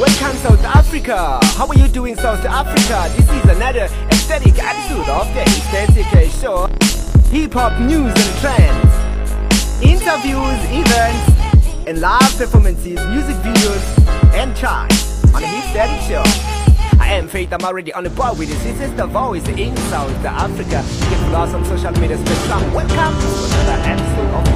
Welcome South Africa. How are you doing South Africa? This is another aesthetic attitude of the Hipstatic Show. Hip hop news and trends, interviews, events, and live performances, music videos, and charts on the Hipstatic Show. I am Faith, I'm already on the board with this. This is the voice in South Africa. You can follow us on social media spectrum. Welcome to another episode.